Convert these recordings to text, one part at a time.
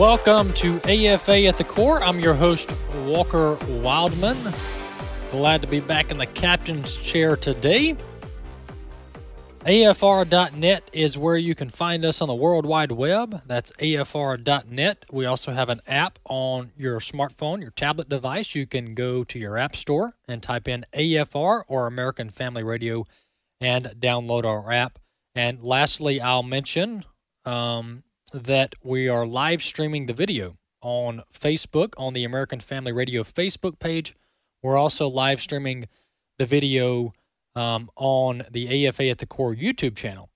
Welcome to AFA at the Core. I'm your host, Walker Wildman. Glad to be back in the captain's chair today. AFR.net is where you can find us on the World Wide Web. That's AFR.net. We also have an app on your smartphone, your tablet device. You can go to your app store and type in AFR or American Family Radio and download our app. And lastly, I'll mention um, that we are live streaming the video on Facebook on the American Family Radio Facebook page. We're also live streaming the video um, on the AFA at the Core YouTube channel.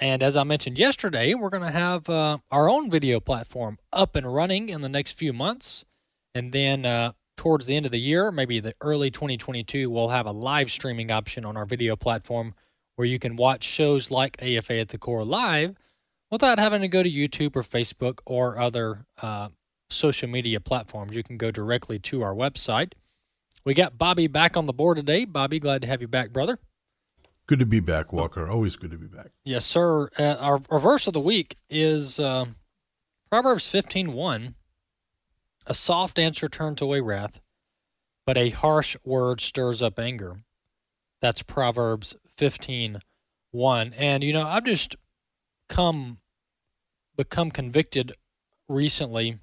And as I mentioned yesterday, we're going to have uh, our own video platform up and running in the next few months. And then uh, towards the end of the year, maybe the early 2022, we'll have a live streaming option on our video platform where you can watch shows like AFA at the Core live without having to go to YouTube or Facebook or other uh, social media platforms. You can go directly to our website. We got Bobby back on the board today. Bobby, glad to have you back, brother. Good to be back, Walker. Always good to be back. Yes, sir. Uh, our, our verse of the week is uh, Proverbs 15.1. A soft answer turns away wrath, but a harsh word stirs up anger. That's Proverbs 15.1. And, you know, I've just come become convicted recently,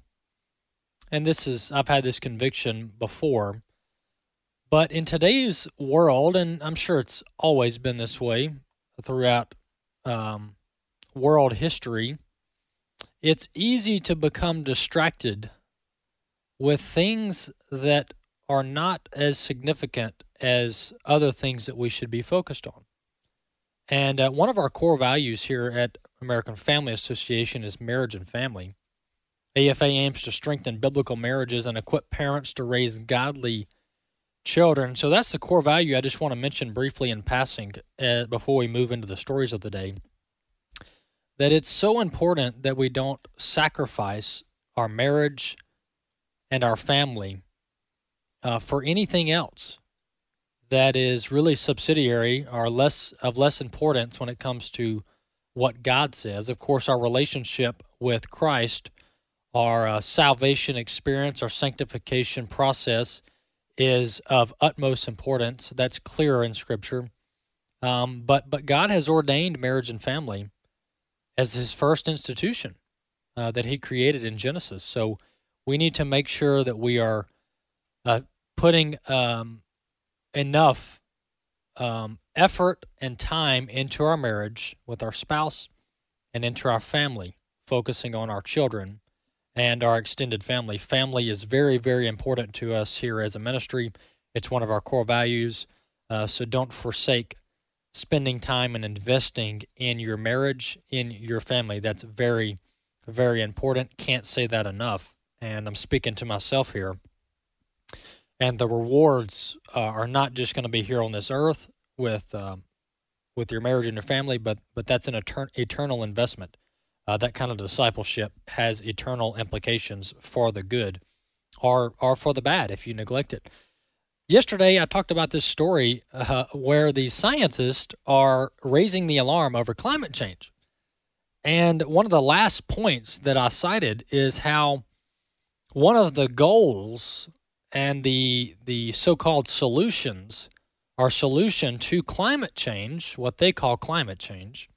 and this is I've had this conviction before, but in today's world, and I'm sure it's always been this way throughout um, world history, it's easy to become distracted with things that are not as significant as other things that we should be focused on. And uh, one of our core values here at American Family Association is marriage and family. AFA aims to strengthen biblical marriages and equip parents to raise godly children. So that's the core value I just want to mention briefly in passing uh, before we move into the stories of the day. That it's so important that we don't sacrifice our marriage and our family uh, for anything else that is really subsidiary or less of less importance when it comes to what God says. Of course, our relationship with Christ, our uh, salvation experience, our sanctification process is of utmost importance. That's clear in Scripture. Um, but but God has ordained marriage and family as His first institution uh, that He created in Genesis. So we need to make sure that we are uh, putting um, enough um, effort and time into our marriage with our spouse and into our family, focusing on our children and our extended family. Family is very, very important to us here as a ministry. It's one of our core values. Uh, so don't forsake spending time and investing in your marriage, in your family. That's very, very important. Can't say that enough. And I'm speaking to myself here and the rewards uh, are not just going to be here on this earth with um, with your marriage and your family, but but that's an etern- eternal investment. Uh, that kind of discipleship has eternal implications for the good, or or for the bad if you neglect it. Yesterday, I talked about this story uh, where the scientists are raising the alarm over climate change. And one of the last points that I cited is how one of the goals and the the so-called solutions our solution to climate change what they call climate change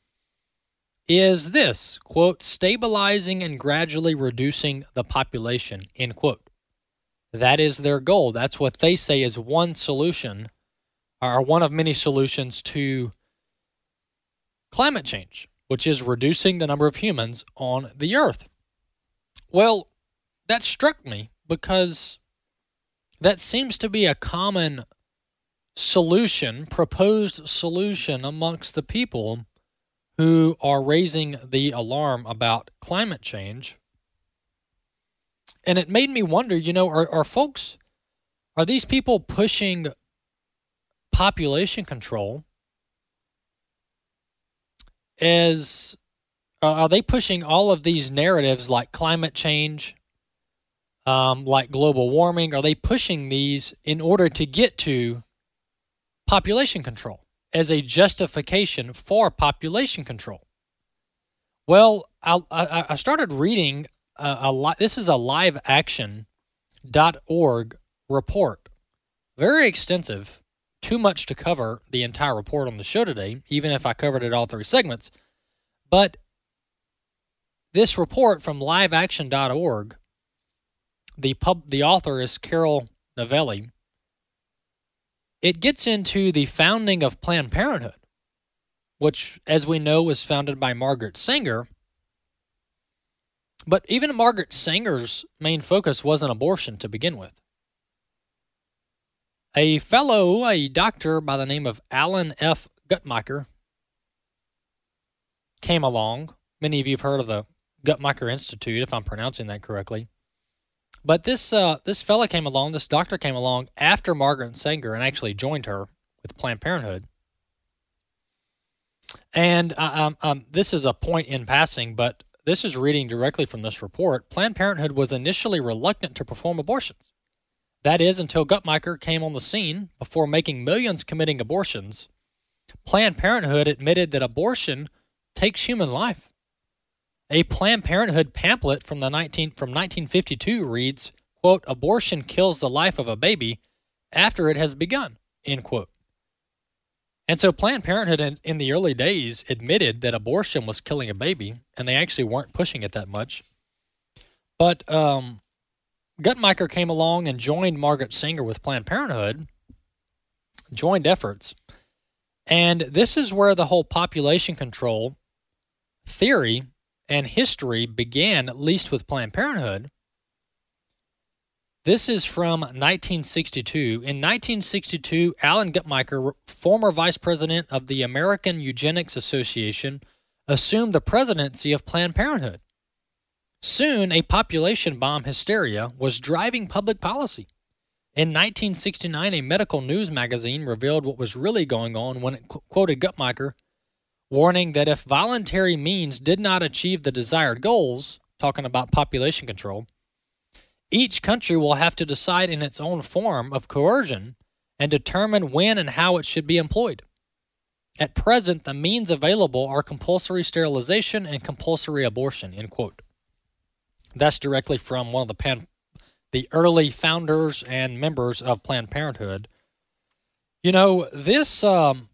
is this quote stabilizing and gradually reducing the population end quote. That is their goal. That's what they say is one solution or one of many solutions to climate change which is reducing the number of humans on the earth. Well that struck me because that seems to be a common solution, proposed solution amongst the people who are raising the alarm about climate change. And it made me wonder, you know, are, are folks, are these people pushing population control as uh, are they pushing all of these narratives like climate change, um, like global warming? Are they pushing these in order to get to population control as a justification for population control? Well, I, I, I started reading a, a lot. This is a liveaction.org report, very extensive. Too much to cover the entire report on the show today, even if I covered it all three segments. But this report from liveaction.org, the pub, the author is Carole Novielli. It gets into the founding of Planned Parenthood, which, as we know, was founded by Margaret Sanger. But even Margaret Sanger's main focus wasn't abortion to begin with. A fellow, a doctor by the name of Alan F. Guttmacher, came along. Many of you have heard of the Guttmacher Institute, if I'm pronouncing that correctly. But this uh, this fella came along, this doctor came along after Margaret Sanger and actually joined her with Planned Parenthood. And uh, um, um, this is a point in passing, but this is reading directly from this report. Planned Parenthood was initially reluctant to perform abortions. That is, until Guttmacher came on the scene before making millions committing abortions. Planned Parenthood admitted that abortion takes human life. A Planned Parenthood pamphlet from the 19 from 1952 reads, quote, abortion kills the life of a baby after it has begun, end quote. And so Planned Parenthood in, in the early days admitted that abortion was killing a baby, and they actually weren't pushing it that much. But um, Guttmacher came along and joined Margaret Sanger with Planned Parenthood, joined efforts. And this is where the whole population control theory and history began, at least with Planned Parenthood. This is from 1962. In 1962, Alan Guttmacher, former vice president of the American Eugenics Association, assumed the presidency of Planned Parenthood. Soon, a population bomb hysteria was driving public policy. In 1969, a medical news magazine revealed what was really going on when it qu- quoted Guttmacher warning that if voluntary means did not achieve the desired goals, talking about population control, each country will have to decide in its own form of coercion and determine when and how it should be employed. At present, the means available are compulsory sterilization and compulsory abortion. End quote. That's directly from one of the pan, the early founders and members of Planned Parenthood. You know this um,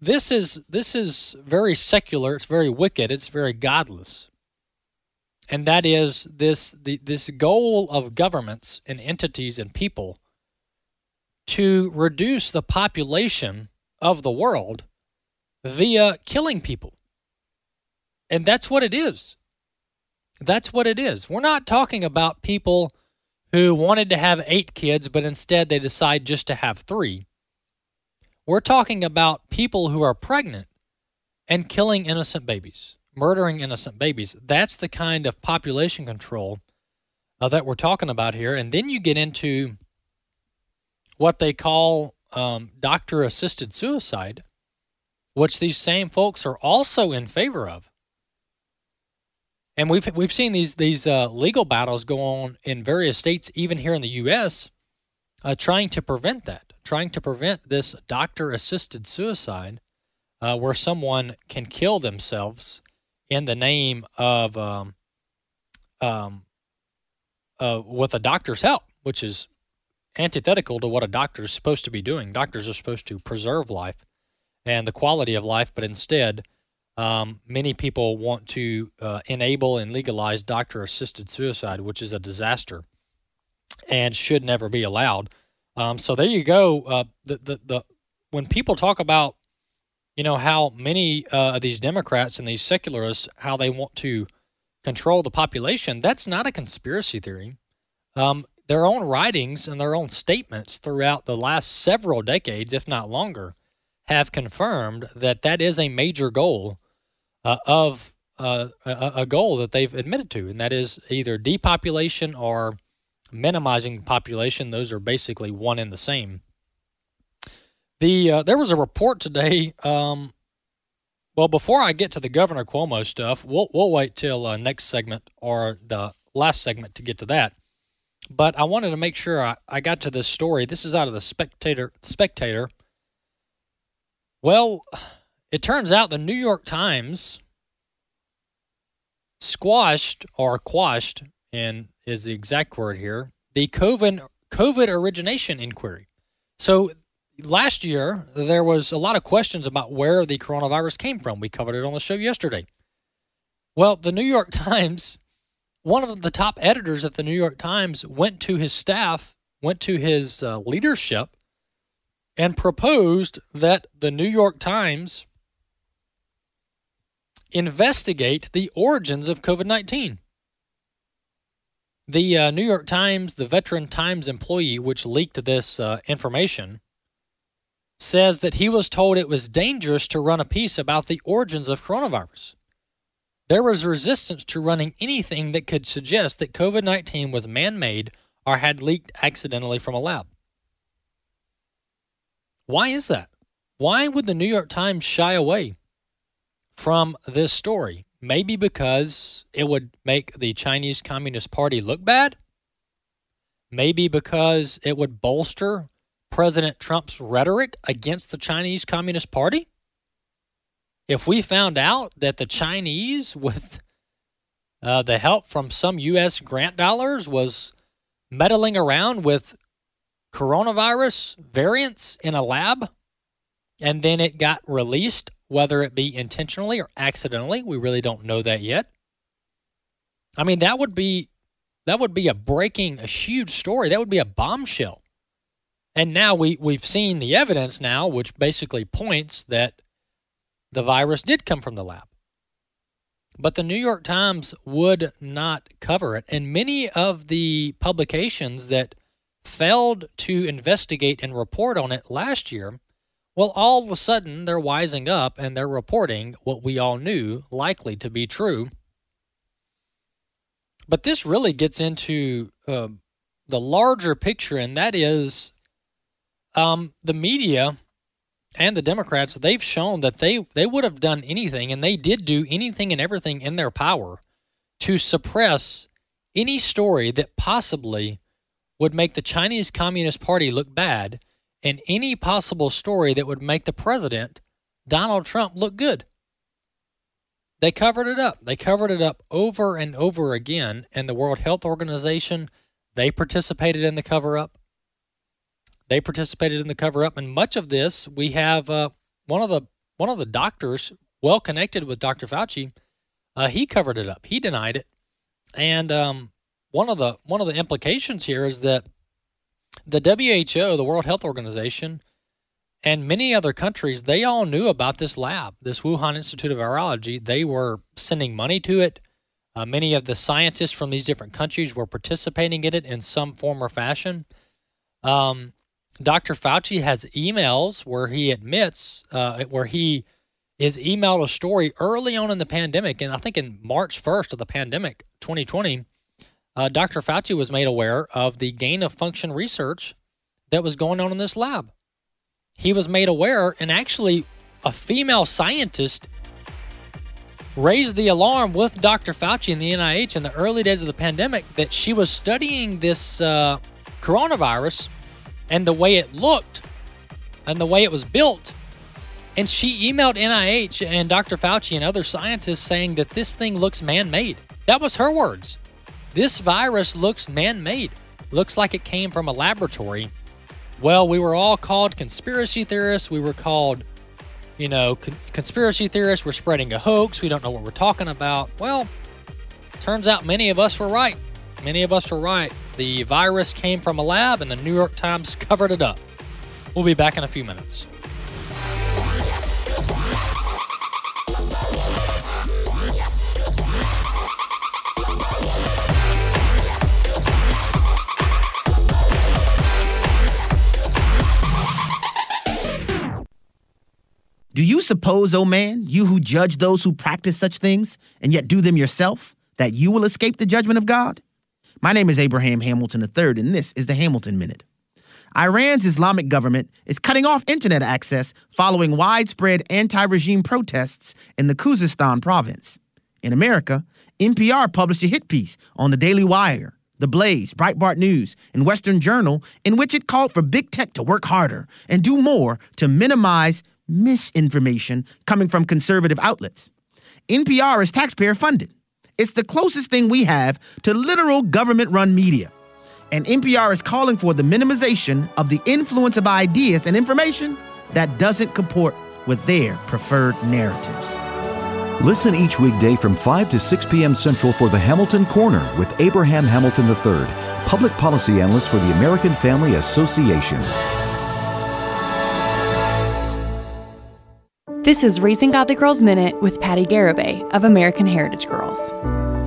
this is this is very secular. It's very wicked. It's very godless. And that is this the, this goal of governments and entities and people to reduce the population of the world via killing people. And that's what it is. That's what it is. We're not talking about people who wanted to have eight kids but instead they decide just to have three we're talking about people who are pregnant and killing innocent babies, murdering innocent babies. That's the kind of population control uh, that we're talking about here. And then you get into what they call um, doctor assisted suicide, which these same folks are also in favor of. And we've we've seen these these uh, legal battles go on in various states, even here in the U.S., uh, trying to prevent that trying to prevent this doctor assisted suicide uh, where someone can kill themselves in the name of um, um, uh, with a doctor's help, which is antithetical to what a doctor is supposed to be doing. Doctors are supposed to preserve life and the quality of life, but instead, um, many people want to uh, enable and legalize doctor assisted suicide, which is a disaster and should never be allowed. Um, so there you go. Uh, the, the the when people talk about you know how many uh, of these Democrats and these secularists how they want to control the population, that's not a conspiracy theory. Um, their own writings and their own statements throughout the last several decades, if not longer, have confirmed that that is a major goal uh, of uh, a, a goal that they've admitted to, and that is either depopulation or minimizing the population. Those are basically one and the same. The uh, there was a report today. Um, well, before I get to the Governor Cuomo stuff, we'll we'll wait till uh, next segment or the last segment to get to that. But I wanted to make sure I, I got to this story. This is out of the Spectator. Spectator. Well, it turns out the New York Times squashed or quashed, and is the exact word here, the COVID COVID origination inquiry. So last year there was a lot of questions about where the coronavirus came from. We covered it on the show yesterday. Well, the New York Times, one of the top editors at the New York Times, went to his staff, went to his uh, leadership, and proposed that the New York Times investigate the origins of COVID 19. The uh, New York Times, the veteran Times employee which leaked this uh, information, says that he was told it was dangerous to run a piece about the origins of coronavirus. There was resistance to running anything that could suggest that COVID 19 was man made or had leaked accidentally from a lab. Why is that? Why would the New York Times shy away from this story? Maybe because it would make the Chinese Communist Party look bad? Maybe because it would bolster President Trump's rhetoric against the Chinese Communist Party? If we found out that the Chinese, with uh, the help from some U.S. grant dollars, was meddling around with coronavirus variants in a lab and then it got released, whether it be intentionally or accidentally. We really don't know that yet. I mean, that would be that would be a breaking, a huge story. That would be a bombshell. And now we, we've seen the evidence now, which basically points that the virus did come from the lab. But the New York Times would not cover it. And many of the publications that failed to investigate and report on it last year, well, all of a sudden they're wising up and they're reporting what we all knew likely to be true. But this really gets into uh, the larger picture, and that is um, the media and the Democrats, they've shown that they, they would have done anything, and they did do anything and everything in their power to suppress any story that possibly would make the Chinese Communist Party look bad and any possible story that would make the president, Donald Trump, look good. They covered it up. They covered it up over and over again. And the World Health Organization, they participated in the cover up. They participated in the cover up. And much of this, we have uh, one of the one of the doctors, well connected with Dr. Fauci, uh, he covered it up. He denied it. And um, one of the one of the implications here is that the WHO, the World Health Organization, and many other countries, they all knew about this lab, this Wuhan Institute of Virology. They were sending money to it. Uh, many of the scientists from these different countries were participating in it in some form or fashion. Um, Dr. Fauci has emails where he admits, uh, where he is emailed a story early on in the pandemic, and I think in March 1st of the pandemic, 2020, uh, Dr. Fauci was made aware of the gain of function research that was going on in this lab. He was made aware, and actually, a female scientist raised the alarm with Dr. Fauci and the NIH in the early days of the pandemic that she was studying this uh, coronavirus and the way it looked and the way it was built. And she emailed NIH and Dr. Fauci and other scientists saying that this thing looks man made. That was her words. This virus looks man made, looks like it came from a laboratory. Well, we were all called conspiracy theorists. We were called, you know, con- conspiracy theorists. We're spreading a hoax. We don't know what we're talking about. Well, turns out many of us were right. Many of us were right. The virus came from a lab, and the New York Times covered it up. We'll be back in a few minutes. Do you suppose, O man, you who judge those who practice such things, and yet do them yourself, that you will escape the judgment of God? My name is Abraham Hamilton III, and this is the Hamilton Minute. Iran's Islamic government is cutting off internet access following widespread anti regime protests in the Khuzestan province. In America, NPR published a hit piece on the Daily Wire, The Blaze, Breitbart News, and Western Journal in which it called for big tech to work harder and do more to minimize misinformation coming from conservative outlets. NPR is taxpayer funded. It's the closest thing we have to literal government run media. And NPR is calling for the minimization of the influence of ideas and information that doesn't comport with their preferred narratives. Listen each weekday from 5 to 6 p.m. Central for the Hamilton Corner with Abraham Hamilton III, public policy analyst for the American Family Association. This is Raising Godly Girls Minute with Patty Garibay of American Heritage Girls.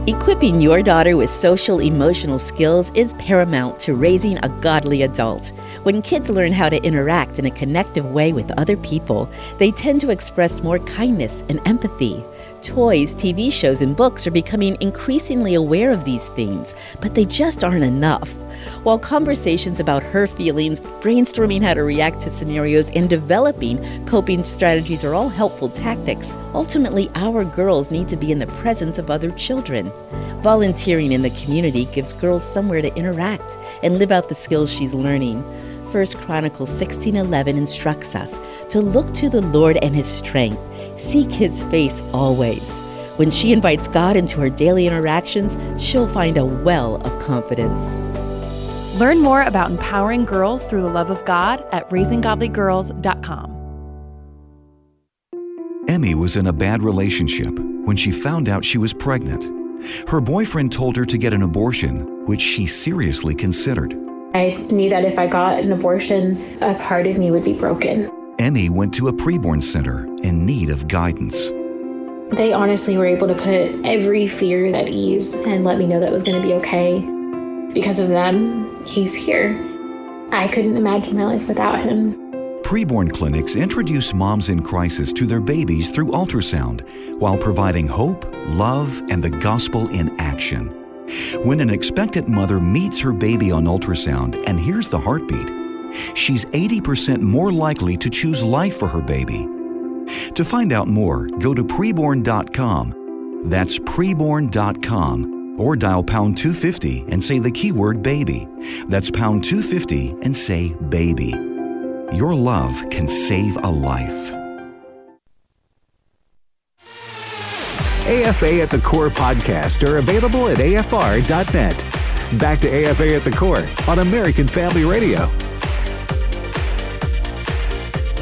Equipping your daughter with social emotional skills is paramount to raising a godly adult. When kids learn how to interact in a connective way with other people, they tend to express more kindness and empathy. Toys, TV shows, and books are becoming increasingly aware of these themes, but they just aren't enough. While conversations about her feelings, brainstorming how to react to scenarios, and developing coping strategies are all helpful tactics, ultimately our girls need to be in the presence of other children. Volunteering in the community gives girls somewhere to interact and live out the skills she's learning. 1 Chronicles 16:11 instructs us to look to the Lord and his strength. Seek his face always. When she invites God into her daily interactions, she'll find a well of confidence. Learn more about empowering girls through the love of God at raisinggodlygirls.com. Emmy was in a bad relationship when she found out she was pregnant. Her boyfriend told her to get an abortion, which she seriously considered. I knew that if I got an abortion, a part of me would be broken. Emmy went to a preborn center in need of guidance. They honestly were able to put every fear at ease and let me know that it was going to be okay. Because of them, he's here. I couldn't imagine my life without him. Preborn clinics introduce moms in crisis to their babies through ultrasound while providing hope, love, and the gospel in action. When an expectant mother meets her baby on ultrasound and hears the heartbeat, she's 80% more likely to choose life for her baby. To find out more, go to preborn.com. That's preborn.com or dial pound 250 and say the keyword baby. That's pound 250 and say baby. Your love can save a life. AFA at the Core podcast are available at afr.net. Back to AFA at the Core on American Family Radio.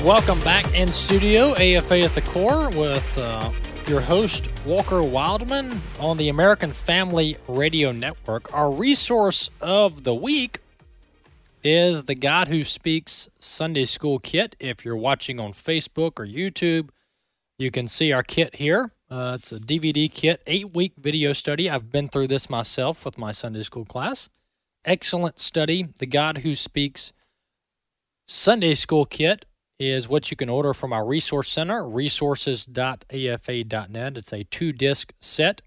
Welcome back in studio, AFA at the Core, with uh, your host, Walker Wildman, on the American Family Radio Network. Our resource of the week is the God Who Speaks Sunday School Kit. If you're watching on Facebook or YouTube, you can see our kit here. Uh, it's a DVD kit, eight week video study. I've been through this myself with my Sunday school class. Excellent study. The God Who Speaks Sunday School Kit is what you can order from our resource center, resources.afa.net. It's a two disc set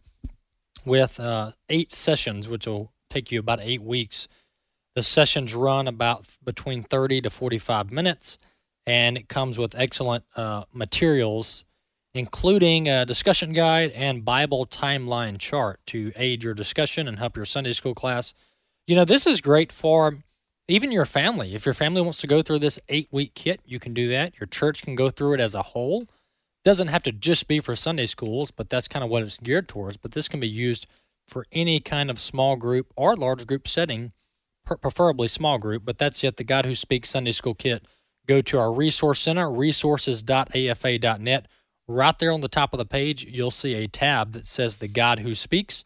with uh, eight sessions, which will take you about eight weeks. The sessions run about between 30 to 45 minutes, and it comes with excellent uh, materials, including a discussion guide and Bible timeline chart to aid your discussion and help your Sunday school class. You know, this is great for even your family. If your family wants to go through this eight week kit, you can do that. Your church can go through it as a whole. Doesn't have to just be for Sunday schools, but that's kind of what it's geared towards. But this can be used for any kind of small group or large group setting, preferably small group. But that's yet the God Who Speaks Sunday School Kit. Go to our resource center, resources.afa.net. Right there on the top of the page, you'll see a tab that says the God Who Speaks,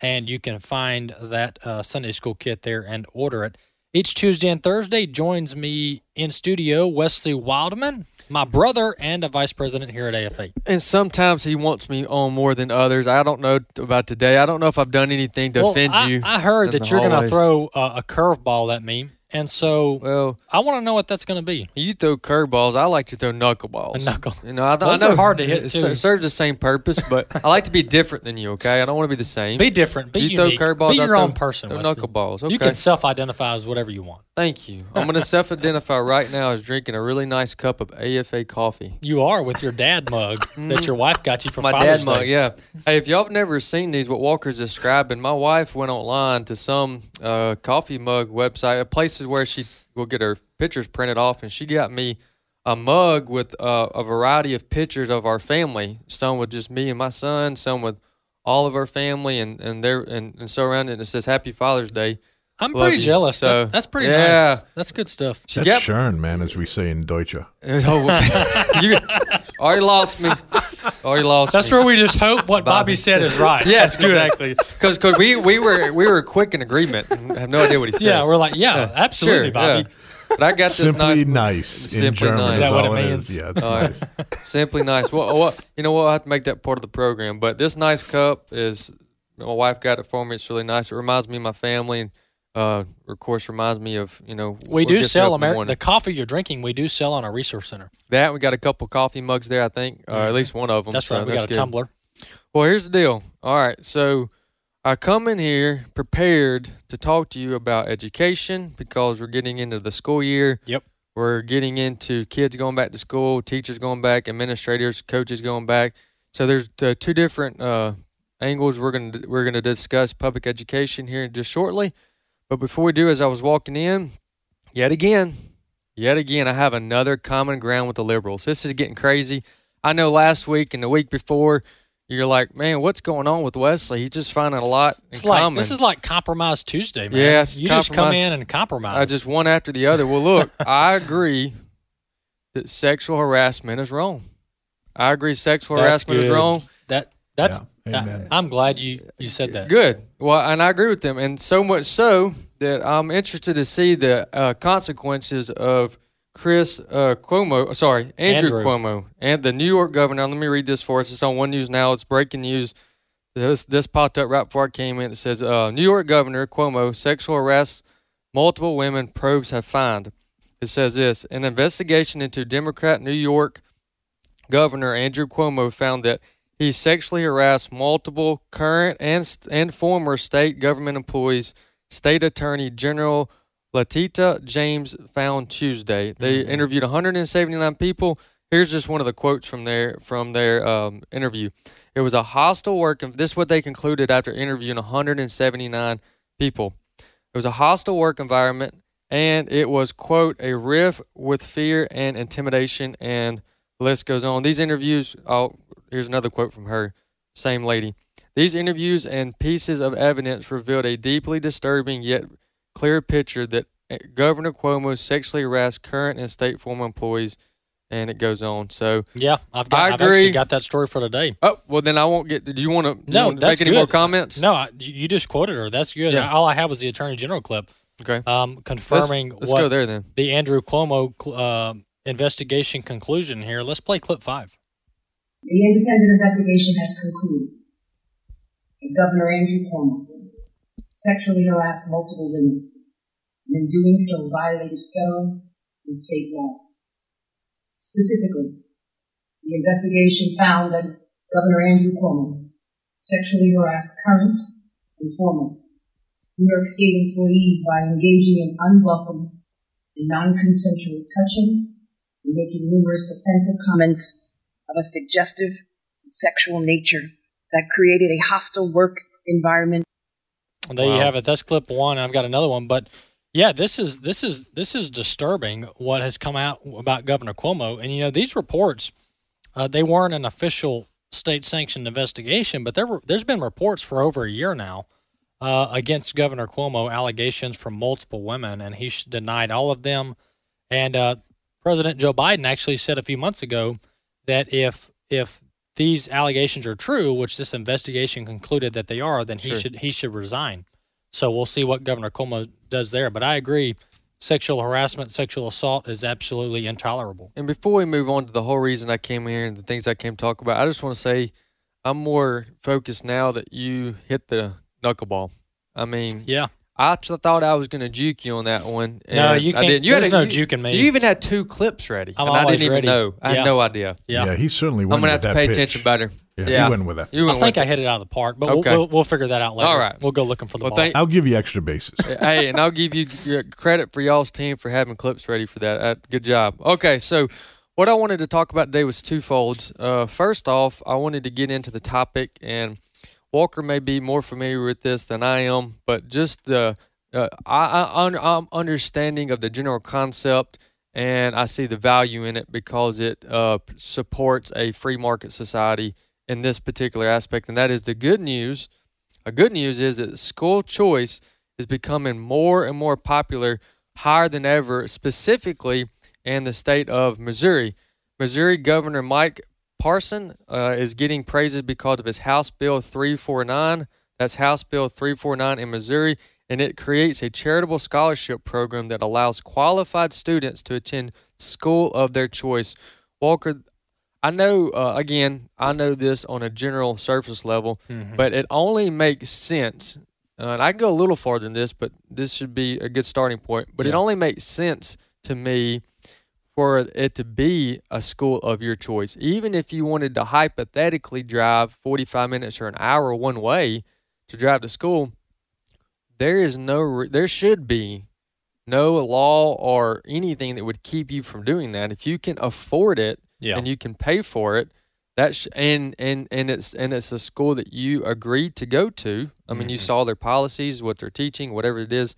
and you can find that uh, Sunday School Kit there and order it. Each Tuesday and Thursday joins me in studio Wesley Wildman, my brother and a vice president here at AFA. And sometimes he wants me on more than others. I don't know about today. I don't know if I've done anything to well, offend I, you. I heard that you're going to throw uh, a curveball at me, And so Well, I want to know what that's going to be. you throw curveballs. I like to throw knuckleballs. A knuckle. You know, I, Those I know are hard to hit, It too. ser- serves the same purpose, but I like to be different than you. Okay, I don't want to be the same. Be different. Be you unique. throw curveballs. Be I your throw- own person. Throw knuckleballs. Okay. You can self-identify as whatever you want. Thank you. I'm going to self-identify right now as drinking a really nice cup of AFA coffee. You are with your dad mug that your wife got you for my Father's dad mug, Day. yeah. Hey, if y'all have never seen these, what Walker's describing, my wife went online to some uh, coffee mug website, uh, places where she will get her pictures printed off, and she got me a mug with uh, a variety of pictures of our family. Some with just me and my son, some with all of our family, and and there and, and so around it. And it says Happy Father's Day. I'm Love pretty you. jealous. So, that's, that's pretty yeah. nice. That's good stuff. That's That's got Sharon, man, as we say in Deutsche. Oh, you already lost me. Already lost That's me. where we just hope what Bobby, said is right. Yes, That's good. exactly. Because we, we were we were quick in agreement. I have no idea what he said. Yeah, we're like, yeah, absolutely, sure, Bobby. yeah. But I got this Simply nice, nice, in Simply German. nice. Is that what it it is. means? Yeah, it's All right. nice. simply nice. Well, what you know what? I have to make that part of the program. But this nice cup is my wife got it for me. It's really nice. It reminds me of my family, and uh, of course, reminds me of you know. We do sell up in the Ameri- the coffee you're drinking. We do sell on our resource center. That we got a couple coffee mugs there, I think, or at least one of them. Mm-hmm. That's so right. We got a good. tumbler. Well, here's the deal. All right, so I come in here prepared to talk to you about education because we're getting into the school year. Yep. We're getting into kids going back to school, teachers going back, administrators, coaches going back. So there's uh, two different uh, angles we're gonna we're gonna discuss public education here just shortly. But before we do, as I was walking in, yet again, yet again, I have another common ground with the liberals. This is getting crazy. I know last week and the week before, you're like, man, what's going on with Wesley? He's just finding a lot in It's like common. this is like compromise Tuesday, man. Yeah, it's you just come in and compromise. I just one after the other. Well, look, I agree that sexual harassment is wrong. I agree sexual That's harassment is wrong. that that's. Yeah, amen. I, am glad you you said that. Good. Well, and I agree with them, and so much so that I'm interested to see the uh, consequences of Chris uh, Cuomo. Sorry, Andrew, Andrew. Cuomo, and the New York governor. Let me read this for us. It's on One News now. It's breaking news. This this popped up right before I came in. It says uh, New York Governor Cuomo sexual arrests multiple women. Probes have found. It says this: an investigation into Democrat New York Governor Andrew Cuomo found that he sexually harassed multiple current and st- and former state government employees. State Attorney General Letitia James found Tuesday. They interviewed 179 people. Here's just one of the quotes from their from their um, interview. It was a hostile work. This is what they concluded after interviewing 179 people. It was a hostile work environment, and it was quote a riff with fear and intimidation, and the list goes on. These interviews. Oh, here's another quote from her, same lady. These interviews and pieces of evidence revealed a deeply disturbing yet clear picture that eh, Governor Cuomo sexually harassed current and state former employees, and it goes on. So, Yeah, I've got. I I've agree. actually got that story for today. oh well, then I won't get. Do you want to? No, make that's any good. more comments? No, I, you just quoted her. That's good. Yeah. All I have was the Attorney General clip, Okay. um, Let's, confirming let's what go there then. the Andrew Cuomo uh, investigation conclusion here. Let's play clip five. The independent investigation has concluded that Governor Andrew Cuomo sexually harassed multiple women and in doing so violated federal and state law. Specifically, the investigation found that Governor Andrew Cuomo sexually harassed current and former New York State employees by engaging in unwelcome and non-consensual touching and making numerous offensive comments of a suggestive and sexual nature that created a hostile work environment. And there you have it. That's clip one. I've got another one, but yeah, this is this is this is disturbing. What has come out about Governor Cuomo, and you know these reports, uh, they weren't an official state-sanctioned investigation, but there were there's been reports for over a year now uh, against Governor Cuomo, allegations from multiple women, and he denied all of them. And uh, President Joe Biden actually said a few months ago that if if these allegations are true, which this investigation concluded that they are, then he Sure. should he should resign. So we'll see what Governor Cuomo does there. But I agree, sexual harassment, sexual assault is absolutely intolerable. And before we move on to the whole reason I came here and the things I came to talk about, I just want to say I'm more focused now that you hit the knuckleball. I mean, Yeah, I th- thought I was going to juke you on that one. No, you I can't- didn't. You there's had no you, juking me. You even had two clips ready, I'm and I always didn't ready. even know. I Yeah. had no idea. Yeah. Yeah, he certainly I'm gonna have to pay pitch. attention better. Yeah, Yeah. he went with that. You I went think I hit it out of the park, but Okay. we'll, we'll, we'll figure that out later. All right. We'll go looking for the Well, ball. thank- I'll give you extra bases. hey, and I'll give you credit for y'all's team for having clips ready for that. Uh, good job. Okay, so what I wanted to talk about today was twofold. Uh, first off, I wanted to get into the topic, and Walker may be more familiar with this than I am, but just the uh, I, I I'm understanding of the general concept, and I see the value in it because it uh, supports a free market society in this particular aspect, and that is the good news. A good news is that school choice is becoming more and more popular, higher than ever, specifically in the state of Missouri. Missouri Governor Mike Parson uh, is getting praises because of his House Bill 349. That's House Bill 349 in Missouri, and it creates a charitable scholarship program that allows qualified students to attend school of their choice. Walker, I know, uh, again, I know this on a general surface level, but it only makes sense. Uh, and I can go a little farther than this, but this should be a good starting point. But it only makes sense to me for it to be a school of your choice. Even if you wanted to hypothetically drive 45 minutes or an hour one way to drive to school, there is no, there should be no law or anything that would keep you from doing that. If you can afford it Yeah. and you can pay for it, that sh- and and and it's and it's a school that you agreed to go to. I mean, you saw their policies, what they're teaching, whatever it is,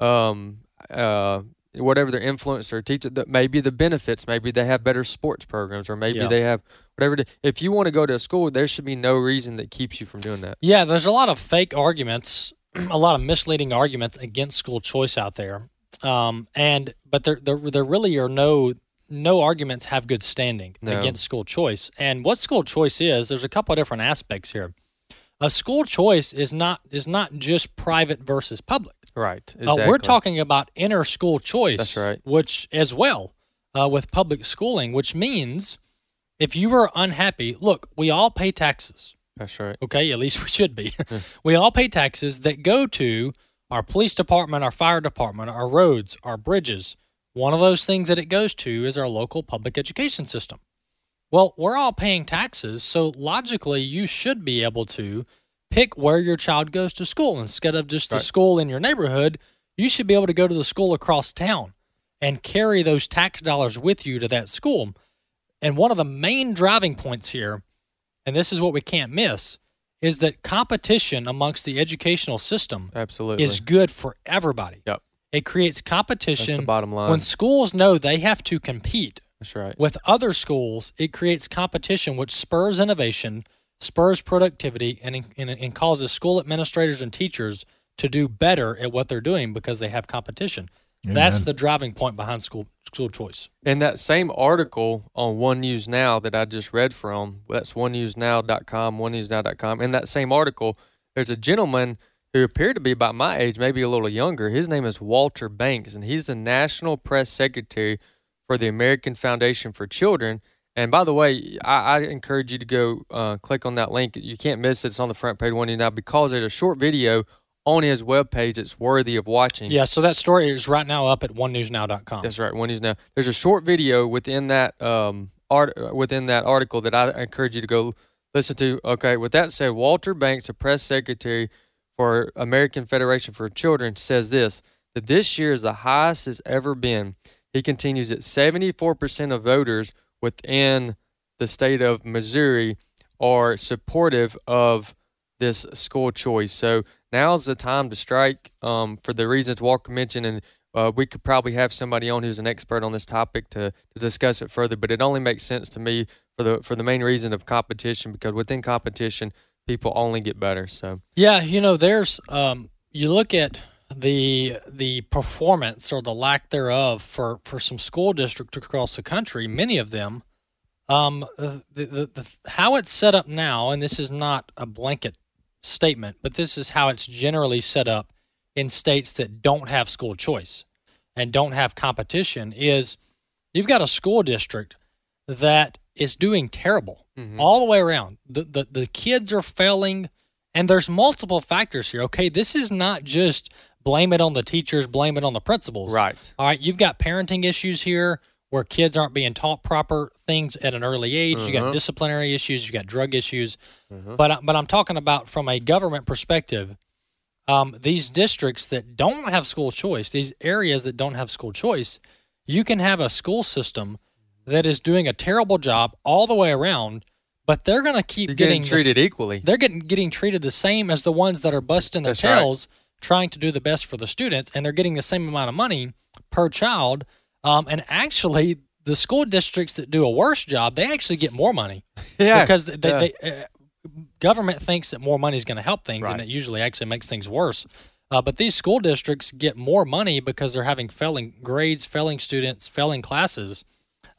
um, uh, whatever their influence or teacher. That maybe the benefits, maybe they have better sports programs, or maybe Yeah. they have whatever. is. If you want to go to a school, there should be no reason that keeps you from doing that. Yeah, there's a lot of fake arguments, a lot of misleading arguments against school choice out there. Um, and but there, there there really are no no arguments have good standing No. against school choice. And what school choice is, there's a couple of different aspects here. A school choice is not is not just private versus public. Right. Uh, we're talking about inner school choice. That's right. Which as well uh, with public schooling, which means if you are unhappy, look, we all pay taxes. That's right. Okay, at least we should be. we all pay taxes that go to our police department, our fire department, our roads, our bridges. One of those things that it goes to is our local public education system. Well, we're all paying taxes, so logically, you should be able to pick where your child goes to school instead of just the Right. school in your neighborhood. You should be able to go to the school across town and carry those tax dollars with you to that school. And one of the main driving points here, and this is what we can't miss, is that competition amongst the educational system Absolutely. is good for everybody. Yep. It creates competition. bottom line. When schools know they have to compete That's right. with other schools, it creates competition, which spurs innovation, spurs productivity, and, and, and causes school administrators and teachers to do better at what they're doing because they have competition. That's the driving point behind school school choice. In that same article on One News Now that I just read from, that's onenewsnow.com, onenewsnow.com. In that same article, there's a gentleman who appeared to be about my age, maybe a little younger. His name is Walter Blanks, and he's the National Press Secretary for the American Foundation for Children. And by the way, I, I encourage you to go uh, click on that link. You can't miss it. It's on the front page of One News Now because there's a short video on his webpage that's worthy of watching. Yeah, so that story is right now up at onenewsnow.com. That's right. One News Now. There's a short video within that um art within that article that I encourage you to go listen to. Okay. With that said, Walter Blanks, the press secretary for American Federation for Children, says this that this year is the highest it's ever been. He continues that 74% of voters within the state of Missouri are supportive of this school choice. So now's the time to strike um, for the reasons Walker mentioned, and uh, we could probably have somebody on who's an expert on this topic to, to discuss it further. But it only makes sense to me for the for the main reason of competition, because within competition, people only get better. So Yeah, you know, there's um, you look at the the performance or the lack thereof for for some school districts across the country. Many of them, um, the, the, the how it's set up now, and this is not a blanket statement, but this is how it's generally set up in states that don't have school choice and don't have competition. Is you've got a school district that is doing terrible all the way around. The, the the kids are failing, and there's multiple factors here. Okay, this is not just blame it on the teachers, blame it on the principals. Right. All right, you've got parenting issues here where kids aren't being taught proper things at an early age. You got Uh-huh. disciplinary issues, you got drug issues. Uh-huh. But I- but I'm talking about from a government perspective. Um, these districts that don't have school choice, these areas that don't have school choice, you can have a school system that is doing a terrible job all the way around, but they're going to keep getting this- treated equally. They're getting getting treated the same as the ones that are busting their That's right. Trying to do the best for the students, and they're getting the same amount of money per child. Um, and actually, the school districts that do a worse job, they actually get more money. Yeah, because they, yeah. they, uh, government thinks that more money is going to help things, and it usually actually makes things worse. Uh, but these school districts get more money because they're having failing grades, failing students, failing classes,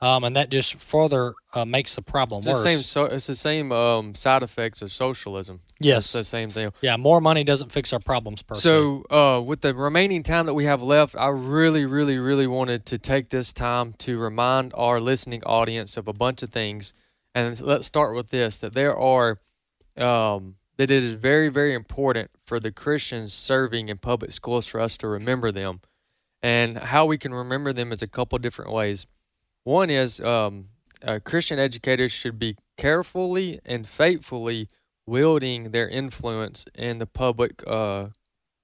um, and that just further uh, makes the problem It's the worse. same. So it's the same um, side effects of socialism. Yes. it's the same thing. Yeah, more money doesn't fix our problems per se. So, uh, with the remaining time that we have left, I really, really, really wanted to take this time to remind our listening audience of a bunch of things. And let's start with this: that there are, um, that it is very, very important for the Christians serving in public schools for us to remember them, and how we can remember them is a couple different ways. One is um, uh, Christian educators should be carefully and faithfully wielding their influence in the public uh,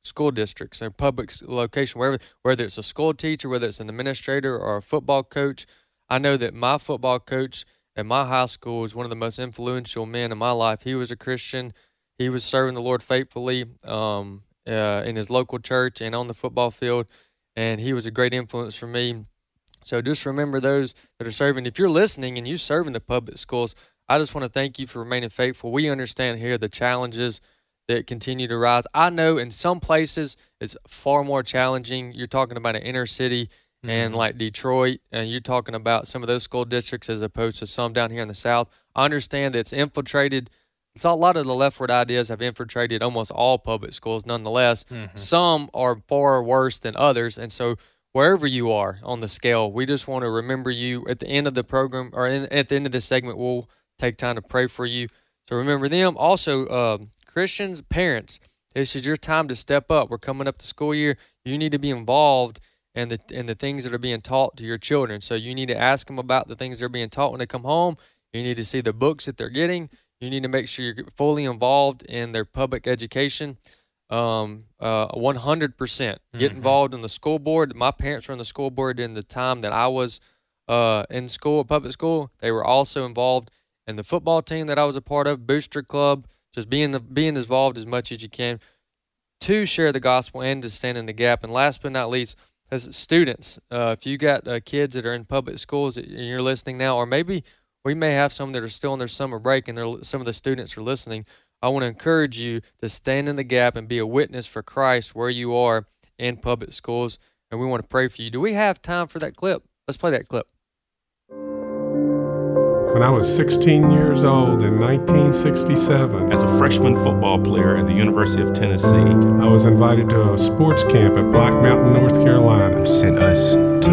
school districts or public location, wherever, whether it's a school teacher, whether it's an administrator or a football coach. I know that my football coach at my high school is one of the most influential men in my life. He was a Christian. He was serving the Lord faithfully um, uh, in his local church and on the football field, and he was a great influence for me. So just remember those that are serving. If you're listening and you serve in the public schools, I just want to thank you for remaining faithful. We understand here the challenges that continue to rise. I know in some places it's far more challenging. You're talking about an inner city and mm-hmm. like Detroit, and you're talking about some of those school districts as opposed to some down here in the South. I understand that it's infiltrated. It's a lot of the leftward ideas have infiltrated almost all public schools. Nonetheless, mm-hmm. some are far worse than others, and so wherever you are on the scale, we just want to remember you at the end of the program or in, at the end of this segment. We'll take time to pray for you. So remember them. Also, um, Christians, parents, this is your time to step up. We're coming up to school year. You need to be involved in the in the things that are being taught to your children. So you need to ask them about the things they're being taught when they come home. You need to see the books that they're getting. You need to make sure you're fully involved in their public education. Um, uh, 100%. Get involved in the school board. My parents were in the school board in the time that I was uh, in school, public school. They were also involved in the football team that I was a part of, booster club. Just being being involved as much as you can to share the gospel and to stand in the gap. And last but not least, as students, uh, if you got uh, kids that are in public schools and you're listening now, or maybe we may have some that are still on their summer break and some of the students are listening. I want to encourage you to stand in the gap and be a witness for Christ where you are in public schools. And we want to pray for you. Do we have time for that clip? Let's play that clip. When I was 16 years old in 1967, As a freshman football player at the University of Tennessee, I was invited to a sports camp at Black Mountain, North Carolina. Sent us to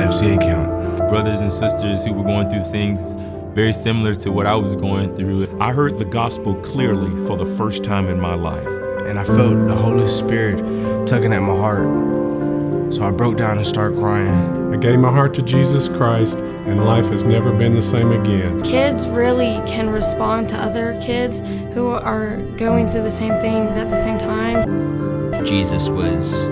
FCA camp. brothers and sisters who were going through things very similar to what I was going through. I heard the gospel clearly for the first time in my life. And I felt the Holy Spirit tugging at my heart. So I broke down and started crying. I gave my heart to Jesus Christ, and life has never been the same again. Kids really can respond to other kids who are going through the same things at the same time. Jesus was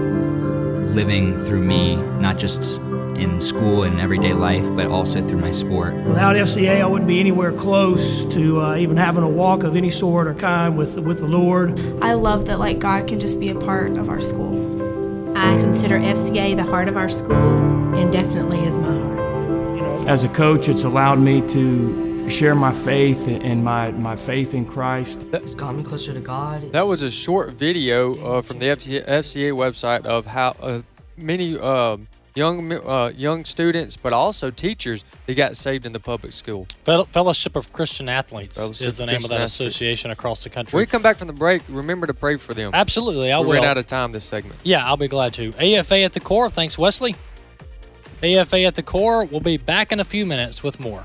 living through me, not just in school and everyday life, but also through my sport. Without FCA, I wouldn't be anywhere close to uh, even having a walk of any sort or kind with with the Lord. I love that like God can just be a part of our school. I consider FCA the heart of our school and definitely is my heart. As a coach, it's allowed me to share my faith and my, my faith in Christ. It's got me closer to God. That was a short video uh, from the FCA, FCA website of how uh, many uh, young uh, young students, but also teachers, they got saved in the public school. Fellowship of Christian Athletes Fellowship is the of name of Christian that Athletes. association across the country. When we come back from the break, remember to pray for them. Absolutely, I we will. ran out of time this segment. Yeah, I'll be glad to. AFA at the core. Thanks, Wesley. AFA at the core. We'll be back in a few minutes with more.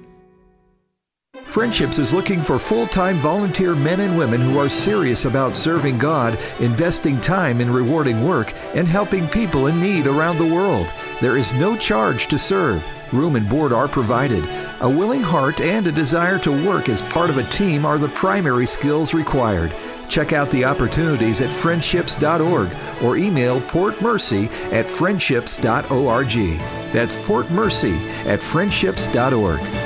Friendships is looking for full time volunteer men and women who are serious about serving God, investing time in rewarding work, and helping people in need around the world. There is no charge to serve. Room and board are provided. A willing heart and a desire to work as part of a team are the primary skills required. Check out the opportunities at friendships.org or email portmercy at friendships.org. That's portmercy at friendships.org.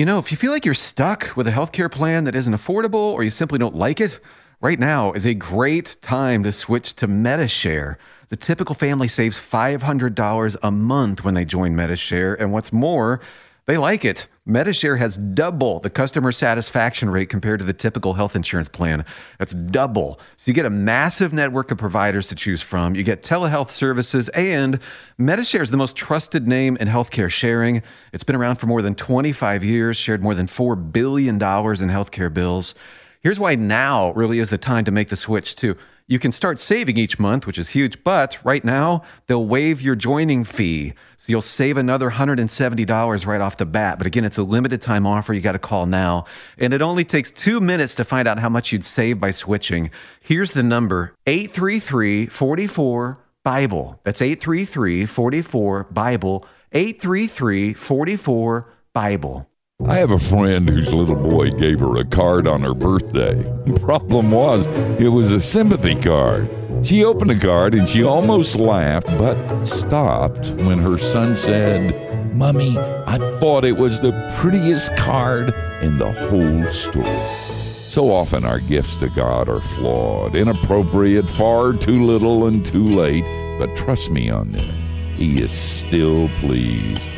You know, if you feel like you're stuck with a healthcare plan that isn't affordable or you simply don't like it, right now is a great time to switch to MediShare. The typical family saves $500 a month when they join MediShare, and what's more, they like it. MediShare has double the customer satisfaction rate compared to the typical health insurance plan. That's double. So you get a massive network of providers to choose from. You get telehealth services, and MediShare is the most trusted name in healthcare sharing. It's been around for more than 25 years, shared more than $4 billion in healthcare bills. Here's why now really is the time to make the switch, too. You can start saving each month, which is huge, but right now they'll waive your joining fee. So you'll save another $170 right off the bat. But again, it's a limited time offer. You got to call now. And it only takes two minutes to find out how much you'd save by switching. Here's the number 833 44 Bible. That's 833 44 Bible. 833 44 Bible. I have a friend whose little boy gave her a card on her birthday. The problem was, it was a sympathy card. She opened the card and she almost laughed, but stopped when her son said, Mummy, I thought it was the prettiest card in the whole store. So often our gifts to God are flawed, inappropriate, far too little and too late. But trust me on this, He is still pleased.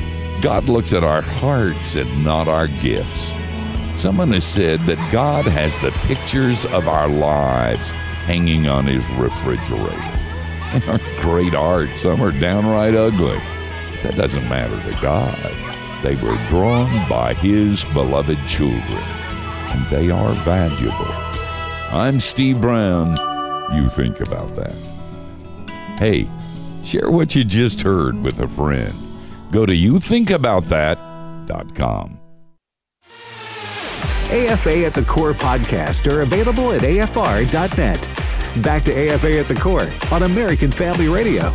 God looks at our hearts and not our gifts. Someone has said that God has the pictures of our lives hanging on his refrigerator. They are great art, some are downright ugly. That doesn't matter to God. They were drawn by his beloved children, and they are valuable. I'm Steve Brown. You think about that. Hey, share what you just heard with a friend. Go to youthinkaboutthat.com. AFA at the Core podcast are available at afr.net. Back to AFA at the Core on American Family Radio.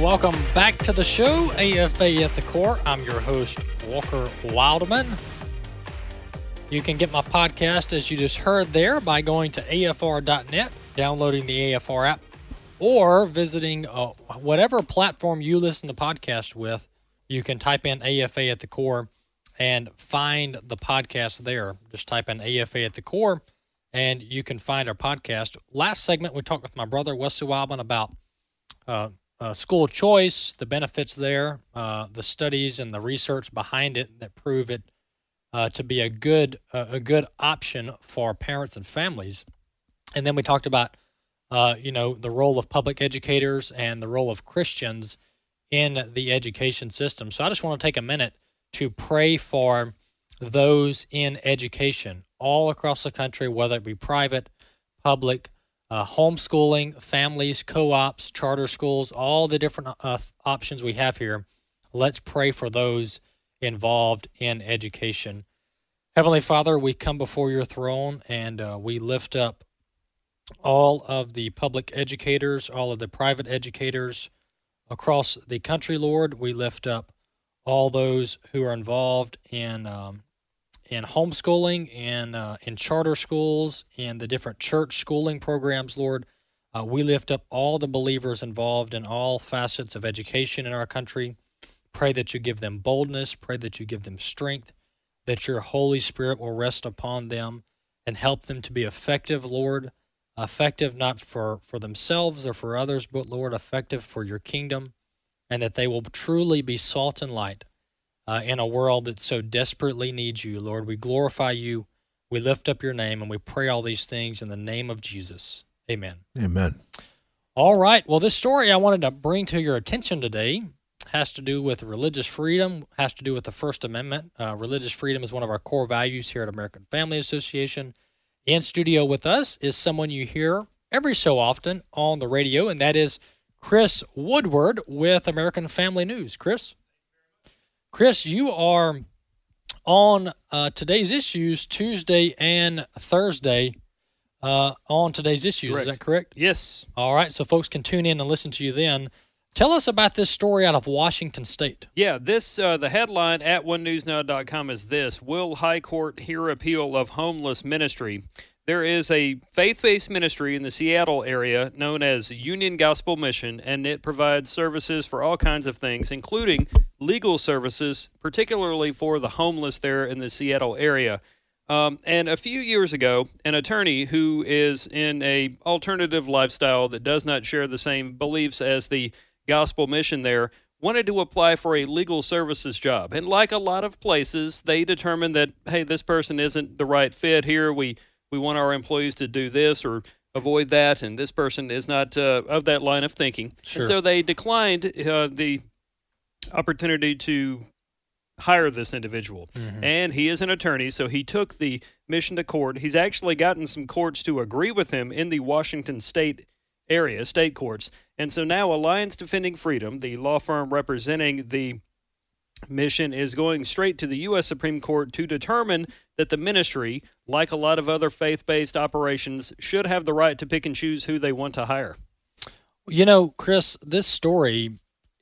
Welcome back to the show, AFA at the Core. I'm your host, Walker Wildmon. You can get my podcast, as you just heard there, by going to afr.net, downloading the AFR app, or visiting uh, whatever platform you listen to podcasts with. You can type in AFA at the Core and find the podcast there. Just type in AFA at the Core and you can find our podcast. Last segment, we talked with my brother, Wesley Wildmon, about uh, uh, school choice, the benefits there, uh, the studies and the research behind it that prove it uh, to be a good a good option for parents and families. And then we talked about uh, you know the role of public educators and the role of Christians in the education system. So I just want to take a minute to pray for those in education all across the country, whether it be private, public, uh, homeschooling, families, co ops, charter schools, all the different uh, options we have here. Let's pray for those involved in education. Heavenly Father, we come before your throne and uh, we lift up all of the public educators, all of the private educators across the country, Lord. We lift up all those who are involved in um, in homeschooling and uh, in charter schools and the different church schooling programs, Lord. Uh, we lift up all the believers involved in all facets of education in our country. Pray that you give them boldness. Pray that you give them strength, that your Holy Spirit will rest upon them and help them to be effective, Lord. Effective not for, for themselves or for others, but Lord, effective for your kingdom, and that they will truly be salt and light uh, in a world that so desperately needs you, Lord. We glorify you, we lift up your name, and we pray all these things in the name of Jesus. Amen. Amen. All right. Well, this story I wanted to bring to your attention today has to do with religious freedom, has to do with the First Amendment. Uh, religious freedom is one of our core values here at American Family Association. In studio with us is someone you hear every so often on the radio, and that is Chris Woodward with American Family News. Chris? Chris, you are on uh, today's issues Tuesday and Thursday uh, on today's issues. Correct. Is that correct? Yes. All right. So folks can tune in and listen to you then. Tell us about this story out of Washington State. Yeah, this uh, the headline at onenewsnow.com is this: Will High Court hear appeal of homeless ministry? There is a faith-based ministry in the Seattle area known as Union Gospel Mission, and it provides services for all kinds of things, including legal services, particularly for the homeless there in the Seattle area. Um, and a few years ago, an attorney who is in a alternative lifestyle that does not share the same beliefs as the gospel mission there wanted to apply for a legal services job. And like a lot of places, they determined that hey, this person isn't the right fit here. We we want our employees to do this or avoid that, and this person is not uh, of that line of thinking. Sure. And so they declined uh, the opportunity to hire this individual. Mhm. And he is an attorney, so he took the mission to court. He's actually gotten some courts to agree with him in the Washington state area, state courts. And so now Alliance Defending Freedom, the law firm representing the mission, is going straight to the U.S. Supreme Court to determine that the ministry, like a lot of other faith based operations, should have the right to pick and choose who they want to hire. You know, Chris, this story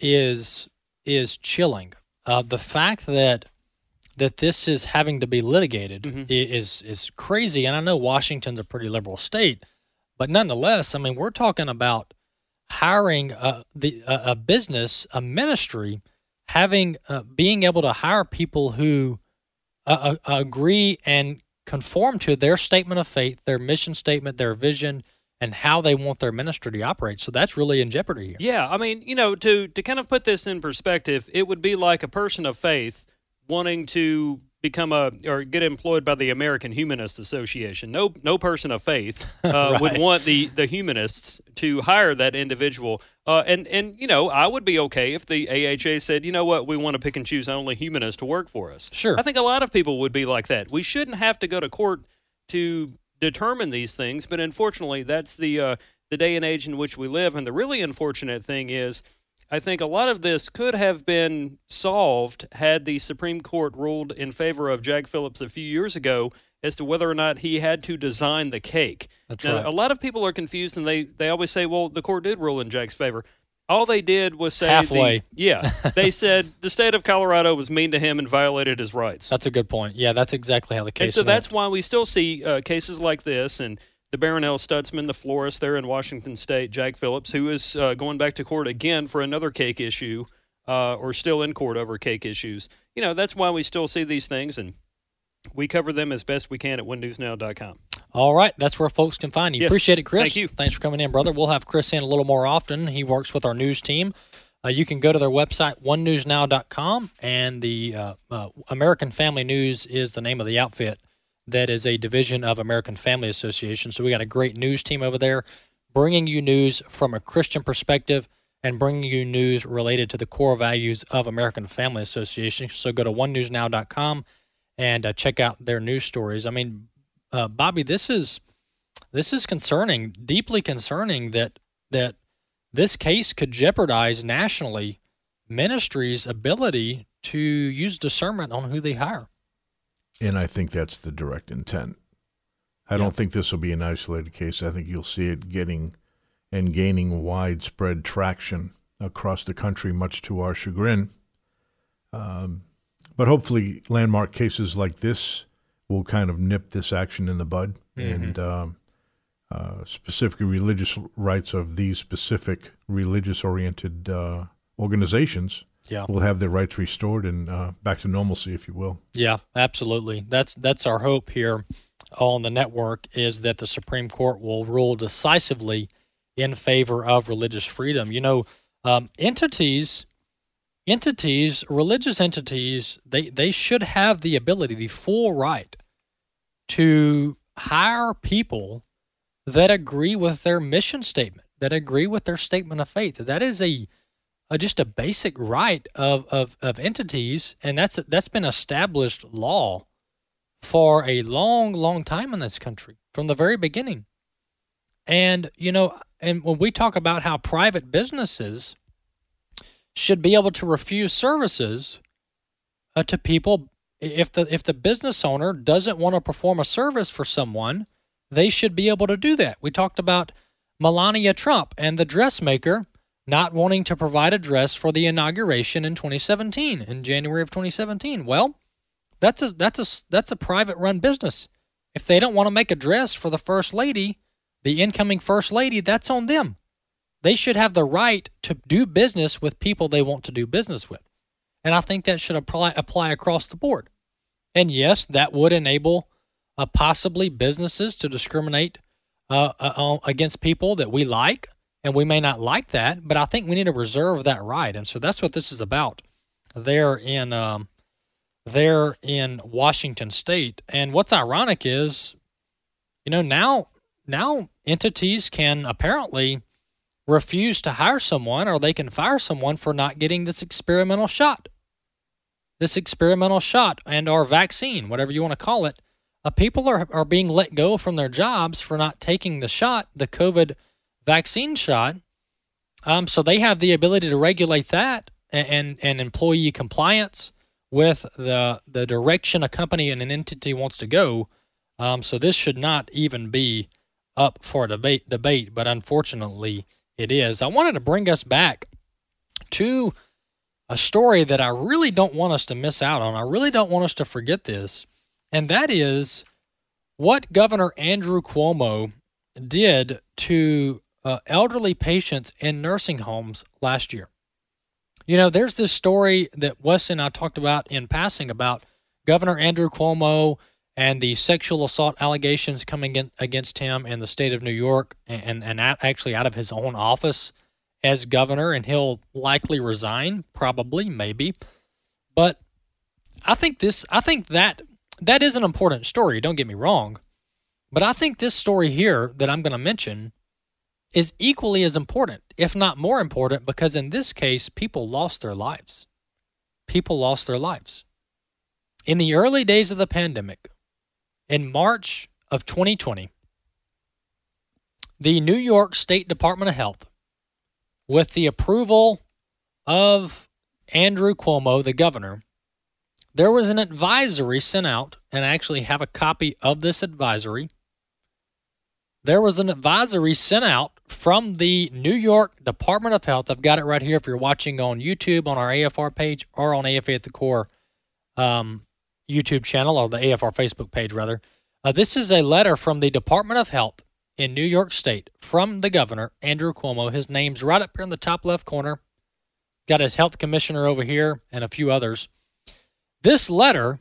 is is chilling. Uh, the fact that that this is having to be litigated Mm-hmm. is is crazy. And I know Washington's a pretty liberal state, but nonetheless, I mean, we're talking about hiring a, the a, business, a ministry, having uh, being able to hire people who uh, uh, agree and conform to their statement of faith, their mission statement, their vision, and how they want their ministry to operate. So that's really in jeopardy here. Yeah, I mean, you know, to to kind of put this in perspective, it would be like a person of faith wanting to become a or get employed by the American Humanist Association. No no person of faith uh, would want the the humanists to hire that individual. Uh, and and you know, I would be okay if the AHA said, you know what, we want to pick and choose only humanists to work for us. Sure. I think a lot of people would be like that. We shouldn't have to go to court to determine these things, but unfortunately, that's the uh, the day and age in which we live. And the really unfortunate thing is, I think a lot of this could have been solved had the Supreme Court ruled in favor of Jack Phillips a few years ago as to whether or not he had to design the cake. That's now, right. a lot of people are confused, and they they always say, "Well, the court did rule in Jack's favor." All they did was say, the- Halfway. yeah, they said the state of Colorado was mean to him and violated his rights. That's a good point. Yeah, that's exactly how the case And so went. that's why we still see uh, cases like this. And the Barronelle Stutzman, the florist there in Washington State, Jack Phillips, who is uh, going back to court again for another cake issue, uh, or still in court over cake issues. You know, that's why we still see these things, and we cover them as best we can at OneNewsNow.com. All right, that's where folks can find you. Yes, Appreciate it, Chris. thank you. Thanks for coming in, brother. We'll have Chris in a little more often. He works with our news team. Uh, you can go to their website, onenewsnow.com, and the uh, uh, American Family News is the name of the outfit that is a division of American Family Association. So we got a great news team over there bringing you news from a Christian perspective and bringing you news related to the core values of American Family Association. So go to onenewsnow.com and uh, check out their news stories. I mean, uh, Bobby, this is this is concerning, deeply concerning that that this case could jeopardize nationally ministries' ability to use discernment on who they hire. And I think that's the direct intent. I don't think this will be an isolated case. I think you'll see it getting and gaining widespread traction across the country, much to our chagrin. Um, but hopefully, landmark cases like this will kind of nip this action in the bud. And um, uh, specifically, religious rights of these specific religious oriented uh, organizations Yeah. will have their rights restored and uh, back to normalcy, if you will. Yeah, absolutely. That's that's our hope here on the network is that the Supreme Court will rule decisively in favor of religious freedom. You know, um, entities entities, religious entities, they, they should have the ability, the full right to hire people that agree with their mission statement, that agree with their statement of faith. That is a, just a basic right of, of, of entities, and that's that's been established law for a long, long time in this country from the very beginning. And you know, and when we talk about how private businesses should be able to refuse services uh, to people if the if the business owner doesn't want to perform a service for someone they should be able to do that. We talked about Melania Trump and the dressmaker not wanting to provide a dress for the inauguration in 2017 in January of 2017. Well, that's a that's a that's a private run business. If they don't want to make a dress for the first lady, the incoming first lady, that's on them. They should have the right to do business with people they want to do business with. And I think that should apply apply across the board. And yes, that would enable uh, possibly businesses to discriminate uh, uh, against people that we like, and we may not like that, but I think we need to reserve that right, and so that's what this is about. There in um, there in Washington State, and what's ironic is, you know, now now entities can apparently refuse to hire someone, or they can fire someone for not getting this experimental shot, this experimental shot and our vaccine, whatever you want to call it. Uh, people are, are being let go from their jobs for not taking the shot, the COVID vaccine shot. Um, so they have the ability to regulate that and, and, and employee compliance with the the direction a company and an entity wants to go. Um, so this should not even be up for debate debate, but unfortunately it is. I wanted to bring us back to a story that I really don't want us to miss out on. I really don't want us to forget this and that is what Governor Andrew Cuomo did to uh, elderly patients in nursing homes last year. You know, there's this story that Wesley and I talked about in passing about Governor Andrew Cuomo and the sexual assault allegations coming in against him in the state of New York and, and actually out of his own office as governor, and he'll likely resign, probably, maybe. But I think this, I think that that is an important story, don't get me wrong. But I think this story here that I'm going to mention is equally as important, if not more important, because in this case, people lost their lives. People lost their lives. In the early days of the pandemic, in March of 2020, the New York State Department of Health, with the approval of Andrew Cuomo, the governor, there was an advisory sent out, and I actually have a copy of this advisory. There was an advisory sent out from the New York Department of Health. I've got it right here if you're watching on YouTube on our AFR page or on AFA at the Core um, YouTube channel or the AFR Facebook page, rather. Uh, this is a letter from the Department of Health in New York State from the governor, Andrew Cuomo. His name's right up here in the top left corner. Got his health commissioner over here and a few others. This letter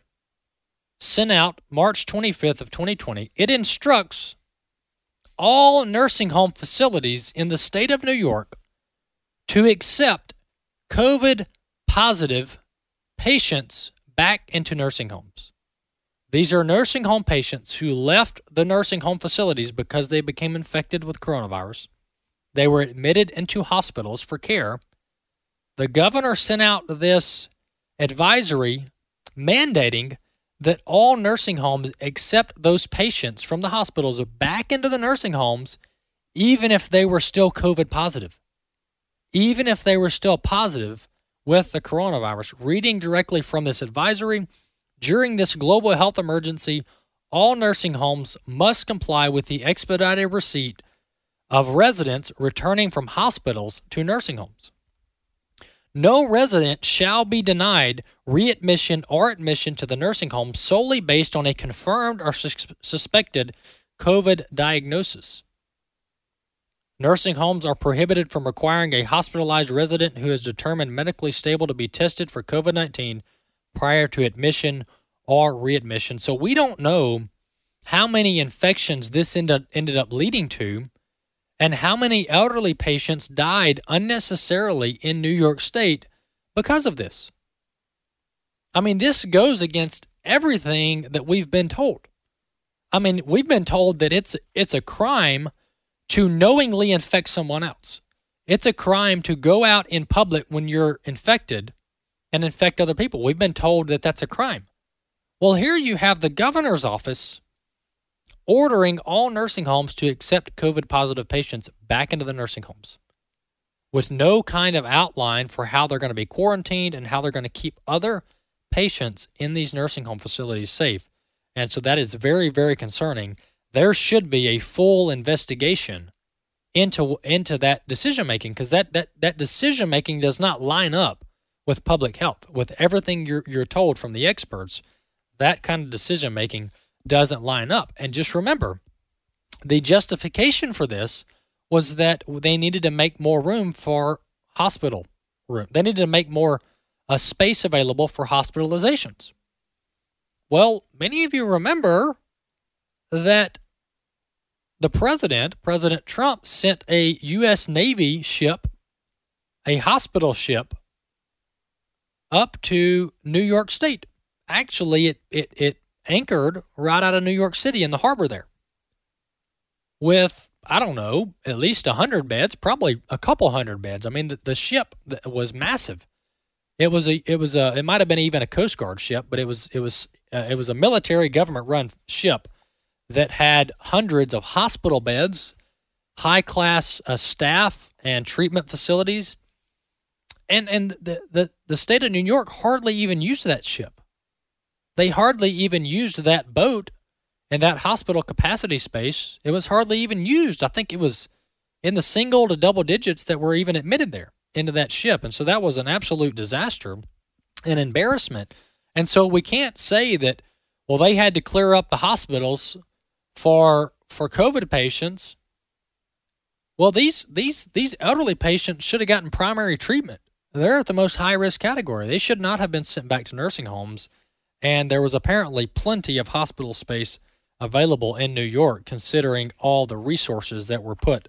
sent out March 25th of 2020, it instructs all nursing home facilities in the state of New York to accept COVID positive patients back into nursing homes. These are nursing home patients who left the nursing home facilities because they became infected with coronavirus. They were admitted into hospitals for care. The governor sent out this advisory mandating that all nursing homes accept those patients from the hospitals back into the nursing homes, even if they were still COVID positive. Even if they were still positive with the coronavirus. Reading directly from this advisory, during this global health emergency, all nursing homes must comply with the expedited receipt of residents returning from hospitals to nursing homes. No resident shall be denied readmission or admission to the nursing home solely based on a confirmed or sus- suspected COVID diagnosis. Nursing homes are prohibited from requiring a hospitalized resident who is determined medically stable to be tested for COVID 19 prior to admission or readmission. So we don't know how many infections this ended, ended up leading to and how many elderly patients died unnecessarily in New York State because of this. I mean, this goes against everything that we've been told. I mean, we've been told that it's it's a crime to knowingly infect someone else. It's a crime to go out in public when you're infected and infect other people. We've been told that that's a crime. Well, here you have the governor's office ordering all nursing homes to accept COVID positive patients back into the nursing homes with no kind of outline for how they're going to be quarantined and how they're going to keep other patients in these nursing home facilities safe. And so that is very, very concerning. There should be a full investigation into into that decision making because that, that that decision making does not line up with public health, with everything you're you're told from the experts. That kind of decision making doesn't line up. And just remember, the justification for this was that they needed to make more room for hospital room. They needed to make more a space available for hospitalizations. Well, many of you remember that the president, President Trump, sent a U.S. Navy ship, a hospital ship, up to New York State. Actually, it, it, it anchored right out of New York City in the harbor there with, I don't know, at least 100 beds, probably a couple hundred beds. I mean, the, the ship was massive. It was a, it was a, it might have been even a Coast Guard ship, but it was, it was, uh, it was a military government run ship that had hundreds of hospital beds, high class uh, staff and treatment facilities. And, and the, the, the state of New York hardly even used that ship. They hardly even used that boat and that hospital capacity space. It was hardly even used. I think it was in the single to double digits that were even admitted there into that ship. And so that was an absolute disaster, an embarrassment. And so we can't say that, well, they had to clear up the hospitals for for COVID patients. Well, these these these elderly patients should have gotten primary treatment. They're at the most high risk category. They should not have been sent back to nursing homes. And there was apparently plenty of hospital space available in New York, considering all the resources that were put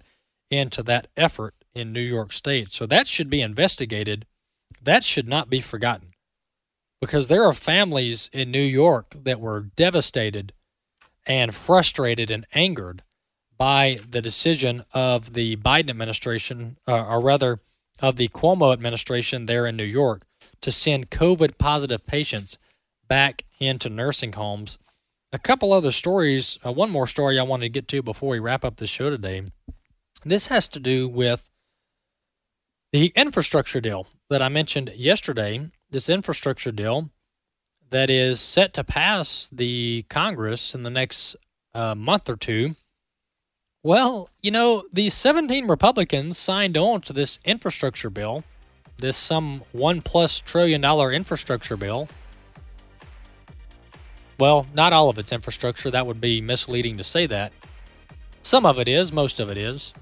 into that effort in New York State. So that should be investigated. That should not be forgotten because there are families in New York that were devastated and frustrated and angered by the decision of the Biden administration, uh, or rather, of the Cuomo administration there in New York to send COVID positive patients back into nursing homes. A couple other stories, uh, one more story I wanted to get to before we wrap up the show today. This has to do with the infrastructure deal that I mentioned yesterday. This infrastructure deal that is set to pass the Congress in the next uh, month or two. Well, you know, the 17 Republicans signed on to this infrastructure bill, this some one plus trillion dollar infrastructure bill. Well, not all of it's infrastructure. That would be misleading to say that. Some of it is, most of it is.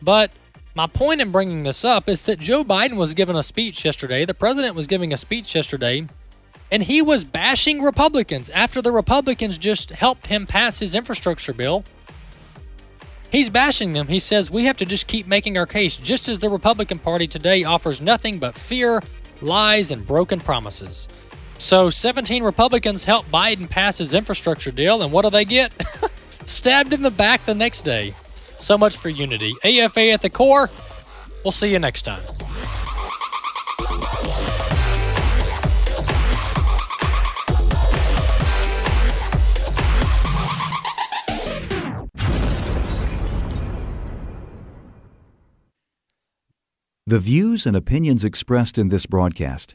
But my point in bringing this up is that Joe Biden was giving a speech yesterday. The president was giving a speech yesterday, and he was bashing Republicans after the Republicans just helped him pass his infrastructure bill. He's bashing them. He says we have to just keep making our case, just as the Republican Party today offers nothing but fear, lies, and broken promises. So 17 Republicans helped Biden pass his infrastructure deal, and what do they get? Stabbed in the back the next day. So much for unity. AFA at the core. We'll see you next time. The views and opinions expressed in this broadcast